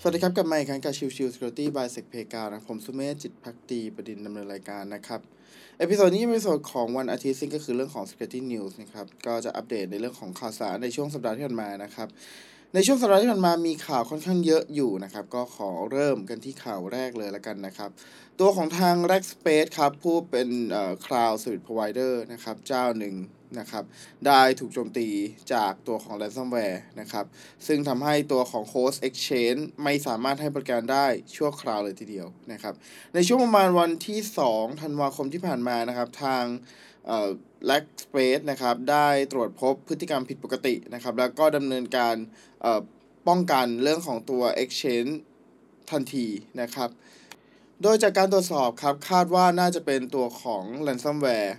สวัสดีครับ กลับมาอีกครั้งกับชิวชิว Security by Sec p a y กานะผมสุเมธจิตพักดีประดินดำเนินรายการนะครับ episode นี้เป็น episode ของวันอาทิตย์ซึ่งก็คือเรื่องของ Security News นะครับ ก็จะอัปเดตในเรื่องของข่าวสารในช่วงสัปดาห์ที่ผ่านมานะครับ ในช่วงสัปดาห์ที่ผ่านมามีข่าวค่อนข้างเยอะอยู่นะครับ ก็ขอเริ่มกันที่ข่าวแรกเลยละกันนะครับ ตัวของทาง Rackspace ครับผู้เป็นเอ่อ Cloud Service Provider นะครับเจ้าหนึ่ง นะครับได้ถูกโจมตีจากตัวของ ransomware นะครับซึ่งทำให้ตัวของ Host Exchange ไม่สามารถให้บริการได้ชั่วคราวเลยทีเดียวนะครับในช่วงประมาณวันที่ 2 ธันวาคมที่ผ่านมานะครับทางเอ่อ Rackspace นะครับได้ตรวจพบพฤติกรรมผิดปกตินะครับแล้วก็ดำเนินการเอ่อป้องกันเรื่องของตัว Exchange ทันทีนะครับโดยจากการตรวจสอบครับคาดว่าน่าจะเป็นตัวของ ransomware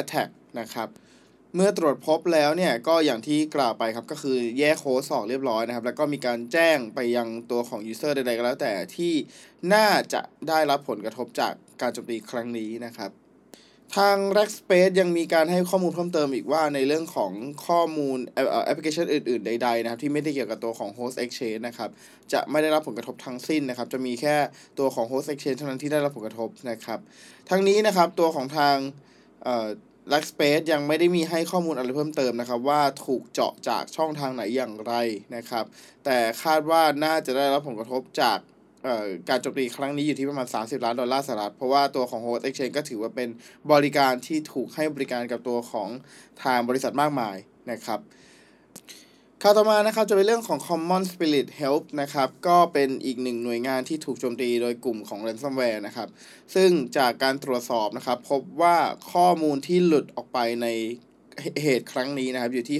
attack นะครับ เมื่อตรวจพบแล้วเนี่ยก็อย่างที่กล่าวไปครับก็คือแยกโค้ดออกเรียบร้อยนะครับ แล้วก็มีการแจ้งไปยังตัวของ user ใดๆก็แล้วแต่ที่น่าจะได้รับผลกระทบจากการโจมตีครั้งนี้นะครับ ทาง Rackspace ยังมีการให้ข้อมูลเพิ่มเติมอีกว่าในเรื่องของข้อมูลแอปพลิเคชันอื่นๆ ใดๆนะครับ ที่ไม่ได้เกี่ยวกับตัวของ Host Exchange นะครับ จะไม่ได้รับผลกระทบทั้งสิ้นนะครับ จะมีแค่ตัวของ Host Exchange เท่านั้นที่ได้รับผลกระทบนะครับ ทั้งนี้นะครับตัวของทาง l a c k Space ยังไม่ได้มีให้ข้อมูลอะไรเพิ่มเติมนะครับ ว่าถูกเจาะจากช่องทางไหนอย่างไรนะครับ แต่คาดว่าน่าจะได้รับผลกระทบจากการโจมตีครั้งนี้อยู่ที่ประมาณ 30 ล้านดอลลาร์สหรัฐ เพราะว่าตัวของ Host Exchange ก็ถือว่าเป็นบริการที่ถูกให้บริการกับตัวของทางบริษัทมากมายนะครับ ข่าวต่อมานะครับจะเป็นเรื่องของ Common Spirit Health นะครับก็เป็นอีกหนึ่งหน่วยงานที่ถูกโจมตีโดยกลุ่มของ ransomware นะครับซึ่งจากการตรวจสอบนะครับพบว่าข้อมูลที่หลุดออกไปในเหตุครั้งนี้นะครับอยู่ที่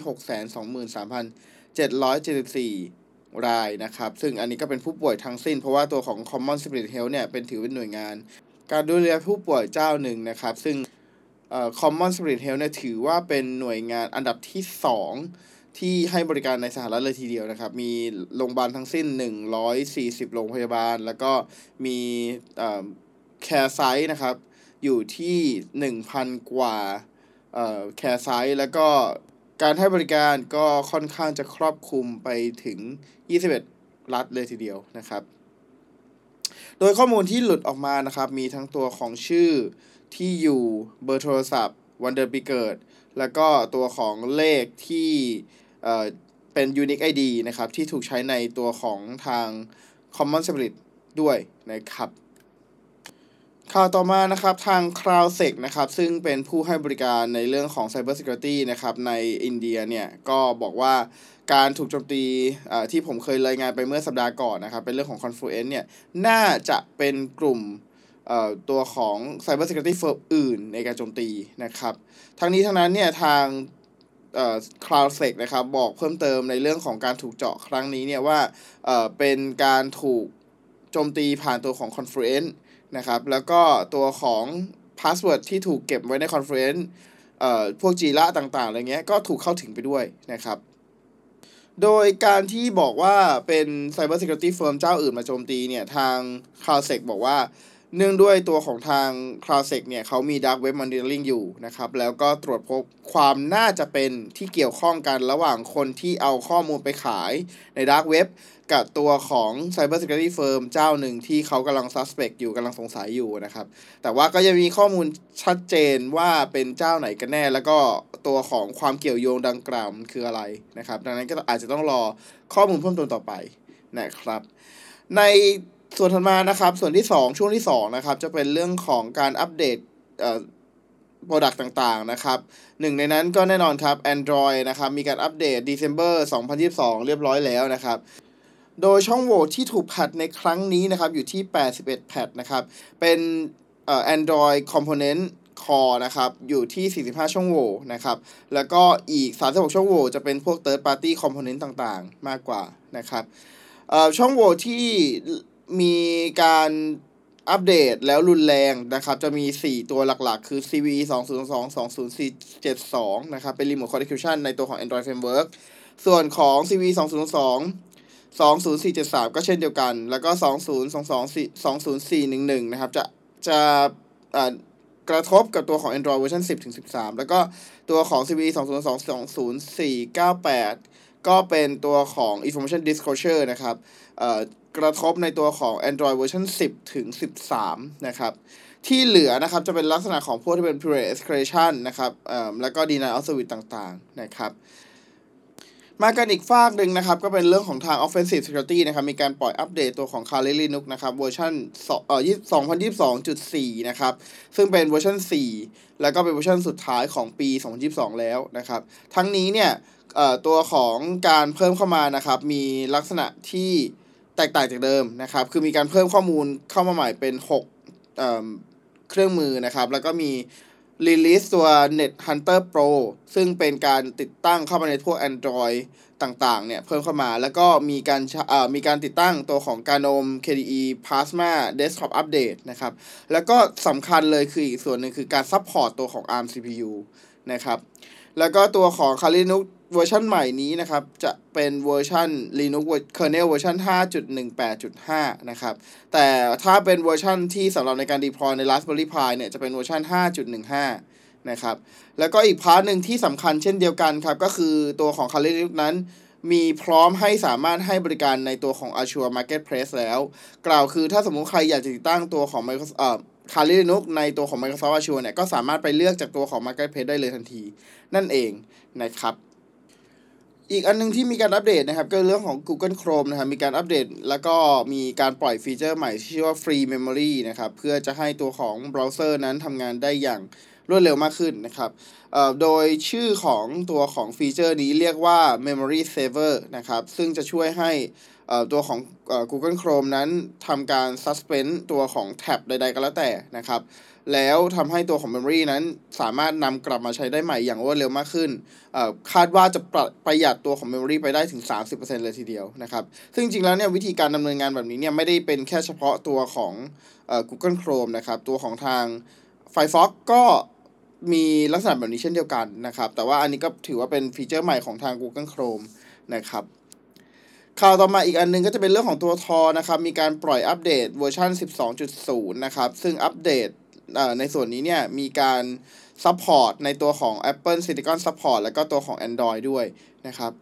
623,774 รายนะครับซึ่งอันนี้ก็เป็นผู้ป่วยทั้งสิ้น เพราะว่าตัวของ Common Spirit Health เนี่ยเป็นถือเป็นหน่วยงาน การดูแลผู้ป่วยเจ้าหนึ่งนะครับซึ่ง Common Spirit Health เนี่ยถือว่าเป็นหน่วยงานอันดับที่ 2 ที่ให้บริการในสหรัฐเลยทีเดียวนะครับ มีโรงพยาบาลทั้งสิ้น 140 โรงพยาบาล แล้วก็มีแคร์ไซต์นะครับ อยู่ที่ 1,000 กว่าแคร์ไซต์แล้วก็การให้บริการก็ค่อนข้างจะครอบคลุมไปถึง 21 รัฐเลยทีเดียวนะครับ โดยข้อมูลที่หลุดออกมานะครับ มีทั้งตัวของชื่อที่อยู่เบอร์โทรศัพท์ วันเดือนปีเกิด แล้วก็ตัวของเลขที่ เป็น unique ID นะครับ ที่ถูกใช้ในตัวของทาง Common Spirit ด้วยนะครับข่าวต่อมานะครับทาง CrowdSec นะครับซึ่งเป็นผู้ให้บริการในเรื่องของ Cyber Security นะครับในอินเดียเนี่ยก็บอกว่าการถูกโจมตีที่ผมเคยรายงานไปเมื่อสัปดาห์ก่อนนะครับเป็นเรื่องของ Confluence เนี่ยน่าจะเป็นกลุ่มตัวของ Cyber Security Firm อื่นในการโจมตีนะครับทั้งนี้ทั้งนั้นเนี่ยทาง เอ่อ CloudSEK นะครับบอกเพิ่มเติมในเรื่องของการถูกเจาะครั้งนี้เนี่ยว่าเอ่อเป็นการถูกโจมตีผ่านตัวของ Confluence นะครับแล้วก็ตัวของ password ที่ถูกเก็บไว้ใน Confluence เอ่อพวก Jira ต่างๆอะไรเงี้ยก็ถูกเข้าถึงไปด้วยนะครับ โดยการที่บอกว่าเป็น Cyber Security Firm เจ้าอื่นมาโจมตีเนี่ย ทาง CloudSEK บอกว่า เนื่องด้วยตัวของทาง CloudSec เนี่ยเขามี Dark Web Monitoring อยู่นะครับ แล้วก็ตรวจพบความน่าจะเป็นที่เกี่ยวข้องกันระหว่างคนที่เอาข้อมูลไปขายใน Dark Web กับตัวของ Cyber Security Firm เจ้าหนึ่งที่เขากำลัง suspect อยู่กำลังสงสัยอยู่นะครับ แต่ว่าก็ยังมีข้อมูลชัดเจนว่าเป็นเจ้าไหนกันแน่ แล้วก็ตัวของความเกี่ยวโยงดังกล่าวมันคืออะไรนะครับ ดังนั้นก็อาจจะต้องรอข้อมูลเพิ่มเติมต่อไปนะครับ ใน ส่วนถัดมานะครับ ส่วนที่ 2 ช่วงที่ 2 นะครับ จะเป็นเรื่องของการอัปเดตเอ่อ Product ต่างๆ นะครับหนึ่งในนั้นก็แน่นอนครับ Android นะครับ มีการอัปเดต December 2022 เรียบร้อยแล้วนะครับ โดยช่องโหว่ที่ถูกแพทในครั้งนี้นะครับ อยู่ที่ 81 แพทนะครับ เป็นเอ่อ Android Component Core นะครับ อยู่ที่ 45 ช่องโหว่นะครับ แล้วก็อีก 36 ช่องโหว่จะเป็นพวก Third Party Component ต่างๆ มากกว่านะครับเอ่อช่องโหว่ที่ มีการอัปเดตแล้วรุนแรงนะครับ จะมี 4 ตัวหลักๆ คือ CVE 202 20472 นะครับ เป็น Remote Code Execution ในตัวของ Android Framework ส่วนของ CVE 202 20473 ก็เช่นเดียวกัน แล้วก็ 2022 20411 นะครับ จะจะอ่ากระทบกับตัวของ Android เวอร์ชัน10 ถึง 13 แล้วก็ตัวของ CVE 202 20498 ก็เป็นตัวของ information disclosure นะครับกระทบในตัวของ Android เวอร์ชัน10 ถึง 13 นะครับ ที่เหลือนะครับจะเป็นลักษณะของพวกที่เป็น privilege escalation นะครับแล้วก็ denial of service ต่างๆ นะครับ มากันอีกฝากหนึ่งนะครับ ก็เป็นเรื่องของทาง offensive security นะครับ มีการปล่อยอัปเดตตัวของ Kali Linux นะครับเวอร์ชันเอ่อ2022.4 นะครับ ซึ่งเป็นเวอร์ชัน 4 แล้วก็เป็นเวอร์ชันสุดท้ายของปี 2022 แล้วนะครับ ทั้งนี้เนี่ยตัวของการเพิ่มเข้ามานะครับ มีลักษณะที่แตกต่างจากเดิมนะครับ คือมีการเพิ่มข้อมูลเข้ามาใหม่เป็น 6เครื่องมือนะครับ แล้วก็มี release ตัว NetHunter Pro ซึ่งเป็นการติดตั้งเข้ามาในพวก Android ต่างๆ เนี่ย เพิ่มเข้ามา แล้วก็มีการเอ่อมีการติดตั้งตัวของ g a n o m KDE Plasma Desktop Update นะครับ แล้วก็สำคัญเลยคืออีกส่วนหนึ่งคือการ support ตัวของ ARM CPU นะครับ แล้วก็ตัวของ Kali Linux เวอร์ชันใหม่นี้นะครับ จะเป็นเวอร์ชัน Linux kernel เวอร์ชัน5.18.5 นะครับ แต่ถ้าเป็นเวอร์ชันที่สำหรับในการ deploy ใน Raspberry Pi เนี่ย จะเป็นเวอร์ชัน5.15 นะครับ แล้วก็อีก part หนึ่งที่สำคัญเช่นเดียวกันครับ ก็คือตัวของ Kali Linux นั้นมีพร้อมให้สามารถให้บริการในตัวของ Azure Marketplace แล้ว กล่าวคือถ้าสมมุติใครอยากจะติดตั้งตัวของ Microsoft เอ่อ Kali Linux ในตัวของ Microsoft Azure เนี่ยก็สามารถไปเลือกจากตัวของ Marketplace ได้เลยทันที นั่นเองนะครับ อีกอันนึงที่มีการอัปเดตนะครับก็เรื่องของ Google Chrome นะครับมีการอัปเดต แล้วก็มีการปล่อยฟีเจอร์ใหม่ที่ชื่อว่า Free Memory นะครับเพื่อจะให้ตัวของเบราว์เซอร์นั้นทำงานได้อย่างรวดเร็วมากขึ้นนะครับโดยชื่อของตัวของฟีเจอร์นี้เรียกว่า Memory Saver นะครับซึ่งจะช่วยให้ตัวของ Google Chrome นั้นทำการ suspend ตัวของแท็บใด ๆ ก็แล้วแต่นะครับ แล้วทำให้ตัวของ Memory นั้นสามารถนำกลับมาใช้ได้ใหม่อย่างรวดเร็วมากขึ้น คาดว่าจะประประหยัดตัวของ Memory ไปได้ถึง 30%เลยทีเดียวนะครับ ซึ่งจริงๆแล้วเนี่ยวิธีการดำเนินงานแบบนี้เนี่ยไม่ได้เป็นแค่เฉพาะตัวของ Google Chrome นะครับ ตัวของทาง Firefox ก็มีลักษณะแบบนี้เช่นเดียวกันนะครับ แต่ว่าอันนี้ก็ถือว่าเป็นฟีเจอร์ใหม่ของทาง Google Chrome นะครับข่าวต่อมาอีกอันนึงก็จะเป็นเรื่องของตัว Tor นะครับ มีการปล่อยอัปเดตเวอร์ชัน12.0 นะครับ ซึ่งอัปเดต ในส่วนนี้เนี่ยมีการ support ในตัวของ Apple Silicon Support แล้วก็ตัวของ Android ด้วยนะครับ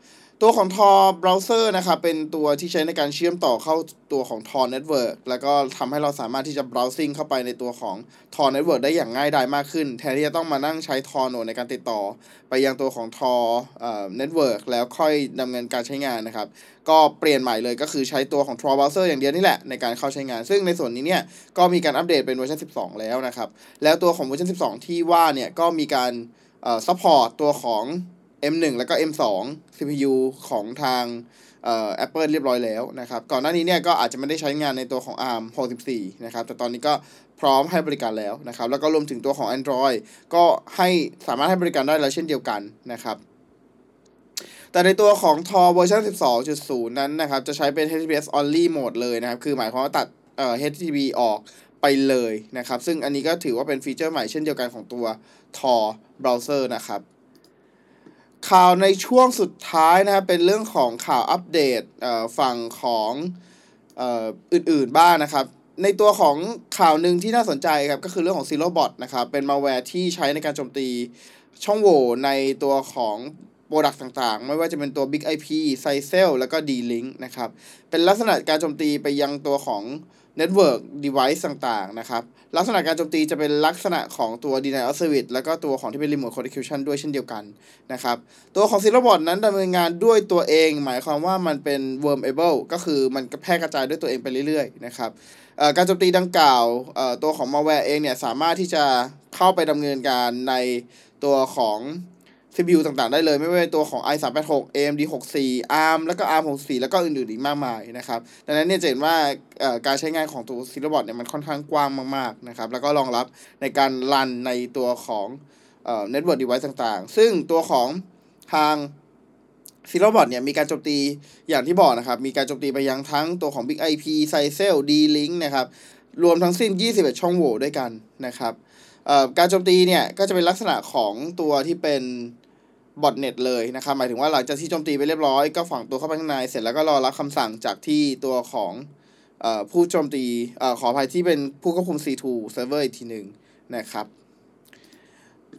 ตัวของ Tor browser นะครับเป็นตัวที่ใช้ในการเชื่อมต่อเข้าตัวของ Tor network แล้วก็ทำให้เราสามารถที่จะ browsing เข้าไปในตัวของ Tor network ได้อย่างง่ายดายมากขึ้น แทนที่จะต้องมานั่งใช้ Tor node ในการติดต่อ ไปยังตัวของ Tor เอ่อ network แล้วค่อยดำเนินการใช้งานนะครับ ก็เปลี่ยนใหม่เลยก็คือใช้ตัวของ Tor browser อย่างเดียวนี่แหละในการเข้าใช้งาน ซึ่งในส่วนนี้เนี่ยก็มีการอัปเดตเป็นเวอร์ชัน12 แล้วนะครับ แล้วตัวของเวอร์ชัน12 ที่ว่าเนี่ยก็มีการเอ่อ support ตัวของ M1 แล้วก็ M2 CPU ของทางเอ่อ Apple เรียบร้อยแล้วนะครับ ก่อนหน้านี้เนี่ยก็อาจจะไม่ได้ใช้งานในตัวของ ARM 64 นะครับ แต่ตอนนี้ก็พร้อมให้บริการแล้วนะครับ แล้วก็รวมถึงตัวของ Android ก็ให้สามารถให้บริการได้แล้วเช่นเดียวกันนะครับ แต่ในตัวของ Tor เวอร์ชัน12.0 นั้นนะครับ จะใช้เป็น HTTPS only mode เลยนะครับ คือหมายความว่าตัดเอ่อ HTTP ออกไปเลยนะครับ ซึ่งอันนี้ก็ถือว่าเป็นฟีเจอร์ใหม่เช่นเดียวกันของตัว Tor browser นะครับ ข่าวในช่วงสุดท้ายนะครับเป็นเรื่องของข่าวอัปเดตฝั่งของอื่นๆบ้างนะครับ ในตัวของข่าวหนึ่งที่น่าสนใจครับก็คือเรื่องของ Zero Bot นะครับเป็นมาแวร์ที่ใช้ในการโจมตีช่องโหว่ในตัวของโปรดักต์ต่างๆ ไม่ว่าจะเป็นตัว Big IP, s i c e l แล้วก็ D-Link นะครับ เป็นลักษณะการโจมตีไปยังตัวของ Network Device ต่างๆ นะครับ ลักษณะการโจมตีจะเป็นลักษณะของตัว denial of service แล้วก็ตัวของที่เป็น remote execution ด้วยเช่นเดียวกันนะครับ ตัวของ Silverbot นั้นดำเนินงานด้วยตัวเอง หมายความว่ามันเป็น wormable ก็คือมันแพร่กระจายด้วยตัวเองไปเรื่อยๆ นะครับการโจมตีดังกล่าวตัวของ malware เองเนี่ยสามารถที่จะเข้าไปดำเนินการในตัวของ CPU ต่างๆได้เลย ไม่ว่าตัวของ i386 AMD 64 ARM แล้วก็ ARM 64 แล้วก็อื่นๆอีกมากมายนะครับดังนั้นเนี่ยจะเห็นว่าการใช้งานของตัว c i l l e r b o t เนี่ยมันค่อนข้างกว้างมากๆนะครับแล้วก็รองรับในการรันในตัวของเอ่อ network device ต่างๆ ซึ่งตัวของทาง c i l l e r b o t เนี่ยมีการโจมตีอย่างที่บอกนะครับ มีการโจมตีไปยังทั้งตัวของ Big IP, s i c e l D-Link นะครับ รวมทั้งสิ้น 21 ช่องโหว่ด้วยกันนะครับการโจมตีเนี่ยก็จะเป็นลักษณะของตัวที่เป็น บอทเน็ตเลยนะครับ หมายถึงว่าหลังจากที่โจมตีไปเรียบร้อย ก็ฝังตัวเข้าไปข้างในเสร็จแล้วก็รอรับคำสั่งจากที่ตัวของผู้โจมตีอขออภัยที่เป็นผู้ควบคุม C2 server อีกทีหนึ่งนะครับ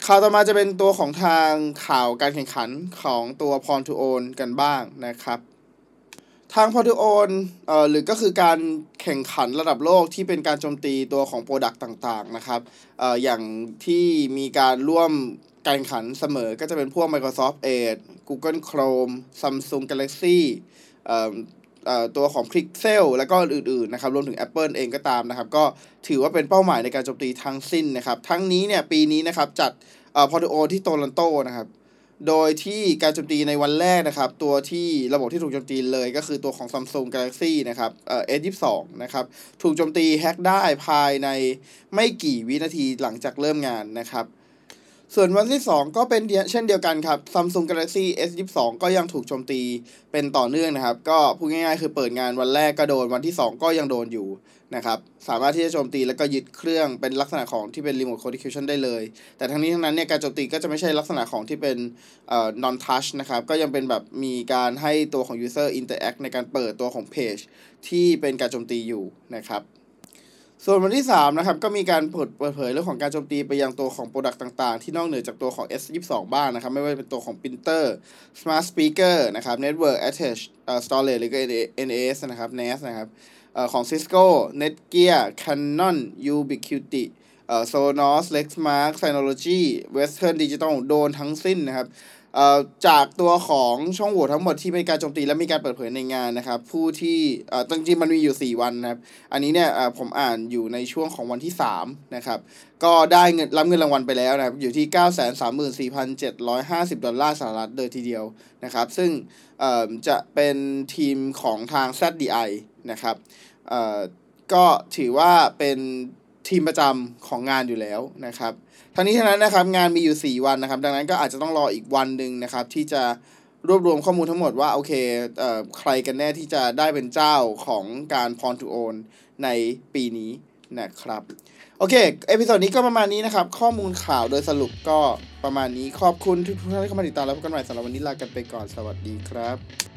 ข่าวต่อมาจะเป็นตัวของทางข่าวการแข่งขันของตัวพรทูโอนกันบ้างนะครับ ทางพอทูโอนเอ่อหรือก็คือการแข่งขันระดับโลกที่เป็นการโจมตีตัวของโปรดักต์ต่างๆนะครับเอ่ออย่างที่มีการร่วม การขันเสมอก็จะเป็นพวก Microsoft Edge Google Chrome Samsung Galaxy ตัวของ Pixel แล้วก็อื่นๆนะครับรวมถึง Apple เองก็ตามนะครับ ก็ถือว่าเป็นเป้าหมายในการโจมตีทั้งสิ้นนะครับ ทั้งนี้เนี่ยปีนี้นะครับจัดเอ่อพอทูโอที่โตลันโตนะครับโดยที่การโจมตีในวันแรกนะครับ ตัวที่ระบบที่ถูกโจมตีเลยก็คือตัวของ Samsung Galaxy นะครับเอ่อ S22 นะครับ ถูกโจมตีแฮ็กได้ภายในไม่กี่วินาทีหลังจากเริ่มงานนะครับ ส่วนวันที่ 2 ก็เป็นเช่นเดียวกันครับ Samsung Galaxy S22 ก็ยังถูกโจมตีเป็นต่อเนื่องนะครับ ก็พูดง่ายๆ คือเปิดงานวันแรกก็โดน วันที่ 2 ก็ยังโดนอยู่นะครับ สามารถที่จะโจมตีแล้วก็ยึดเครื่องเป็นลักษณะของที่เป็น remote control ได้เลย แต่ทั้งนี้ทั้งนั้นเนี่ยการโจมตีก็จะไม่ใช่ลักษณะของที่เป็นเอ่อ non touch นะครับ ก็ยังเป็นแบบมีการให้ตัวของ user interact ในการเปิดตัวของ page ที่เป็นการโจมตีอยู่นะครับ ส่วนวันที่ 3 นะครับ ก็มีการเปิดเผยเรื่องของการโจมตีไปยังตัวของ Product ต่างๆ ที่นอกเหนือจากตัวของ S22 บ้างนะครับ ไม่ว่าจะเป็นตัวของ Printer Smart Speaker นะครับ Network Attached เอ่อ Storage หรือก็ NAS นะครับ NAS นะครับเอ่อของ Cisco Netgear Canon Ubiquiti เอ่อ Sonos Lexmark Synology Western Digital โดนทั้งสิ้นนะครับ จากตัวของช่องโหว่ทั้งหมดที่มีการโจมตีและมีการเปิดเผยในงานนะครับ ผู้ที่เอ่อจริงๆมันมีอยู่ 4 วันนะครับ อันนี้เนี่ยผมอ่านอยู่ในช่วงของวันที่3นะครับ ก็ได้เงินรับเงินรางวัลไปแล้วนะครับ อยู่ที่ 934,750 ดอลลาร์สหรัฐเลยทีเดียวนะครับ ซึ่งจะเป็นทีมของทาง ZDI นะครับก็ถือว่าเป็นทีมประจำของงานอยู่แล้วนะครับ ทั้งนี้ทั้งนั้นนะครับงานมีอยู่ 4 วันนะครับ ดังนั้นก็อาจจะต้องรออีกวันหนึ่งนะครับ ที่จะรวบรวมข้อมูลทั้งหมดว่าโอเคเอ่อใครกันแน่ที่จะได้เป็นเจ้าของการ Pwn2Own ในปีนี้นะครับ โอเค episode นี้ก็ประมาณนี้นะครับ ข้อมูลข่าวโดยสรุปก็ประมาณนี้ขอบคุณทุกท่านที่เข้ามาติดตามแล้วพบกันใหม่สำหรับวันนี้ลากันไปก่อนสวัสดีครับ